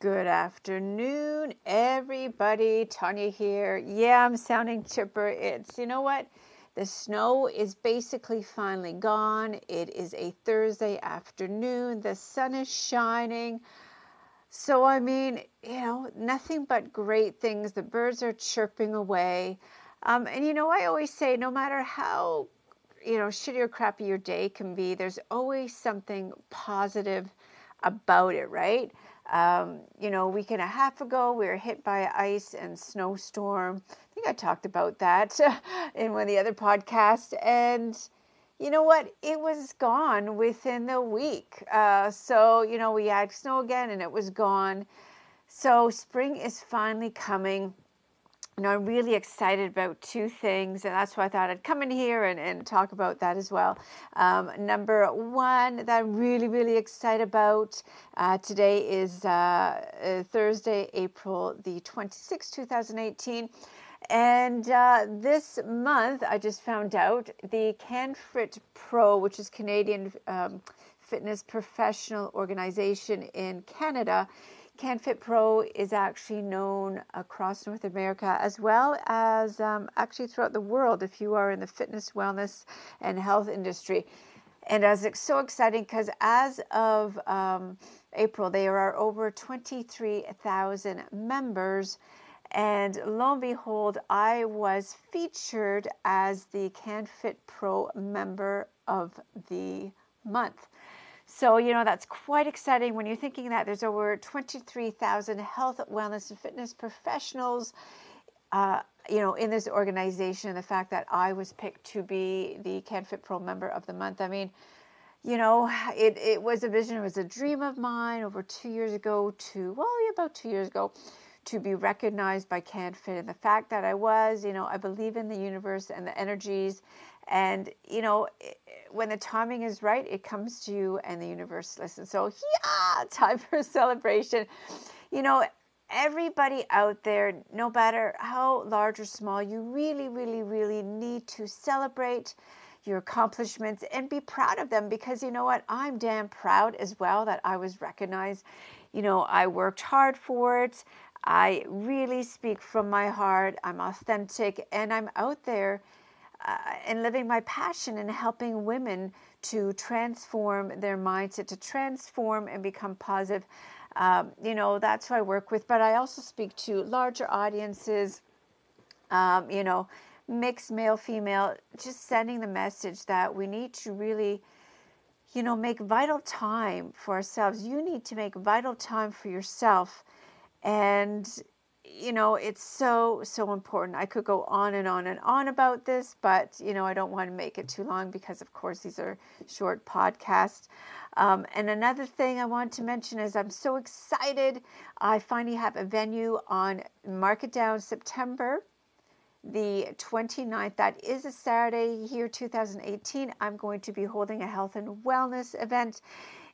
Good afternoon, everybody. Tanya here. Yeah, I'm sounding chipper. It's, you know what? The snow is basically finally gone. It is a Thursday afternoon. The sun is shining. So, I mean, you know, nothing but great things. The birds are chirping away. Um, and, you know, I always say no matter how, you know, shitty or crappy your day can be, there's always something positive about it, right? Um, you know, a week and a half ago, we were hit by ice and snowstorm. I think I talked about that in one of the other podcasts. And you know what? It was gone within the week. Uh, so, you know, we had snow again and it was gone. So, spring is finally coming you know, I'm really excited about two things, and that's why I thought I'd come in here and, and talk about that as well. Um, number one that I'm really, really excited about uh, today is uh, uh, Thursday, April the 26th, 2018. And uh, this month, I just found out the CanFit Pro, which is Canadian um, Fitness Professional Organization in Canada, CanFit Pro is actually known across North America as well as um, actually throughout the world if you are in the fitness, wellness, and health industry. And as it's so exciting because as of um, April, there are over 23,000 members. And lo and behold, I was featured as the CanFit Pro member of the month. So, you know, that's quite exciting when you're thinking that there's over 23,000 health, wellness, and fitness professionals, uh, you know, in this organization. The fact that I was picked to be the CanFit Pro member of the month. I mean, you know, it, it was a vision, it was a dream of mine over two years ago to, well, about two years ago, to be recognized by CanFit. And the fact that I was, you know, I believe in the universe and the energies and, you know, when the timing is right, it comes to you and the universe listens. So, yeah, time for celebration. You know, everybody out there, no matter how large or small, you really, really, really need to celebrate your accomplishments and be proud of them because you know what? I'm damn proud as well that I was recognized. You know, I worked hard for it. I really speak from my heart. I'm authentic and I'm out there uh, and living my passion and helping women to transform their mindset, to transform and become positive. Um, you know, that's who I work with, but I also speak to larger audiences, um, you know, mixed male, female, just sending the message that we need to really, you know, make vital time for ourselves. You need to make vital time for yourself. And you know, it's so, so important. I could go on and on and on about this, but, you know, I don't want to make it too long because, of course, these are short podcasts. Um, and another thing I want to mention is I'm so excited. I finally have a venue on Market Down September the 29th. That is a Saturday here, 2018. I'm going to be holding a health and wellness event.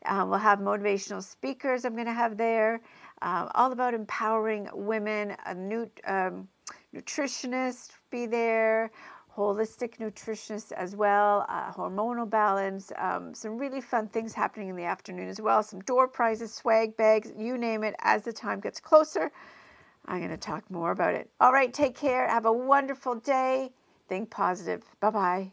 Um, we'll have motivational speakers I'm going to have there uh, all about empowering women. A new um, nutritionist be there, holistic nutritionist as well, uh, hormonal balance, um, some really fun things happening in the afternoon as well, some door prizes, swag bags, you name it. As the time gets closer, I'm going to talk more about it. All right, take care. Have a wonderful day. Think positive. Bye bye.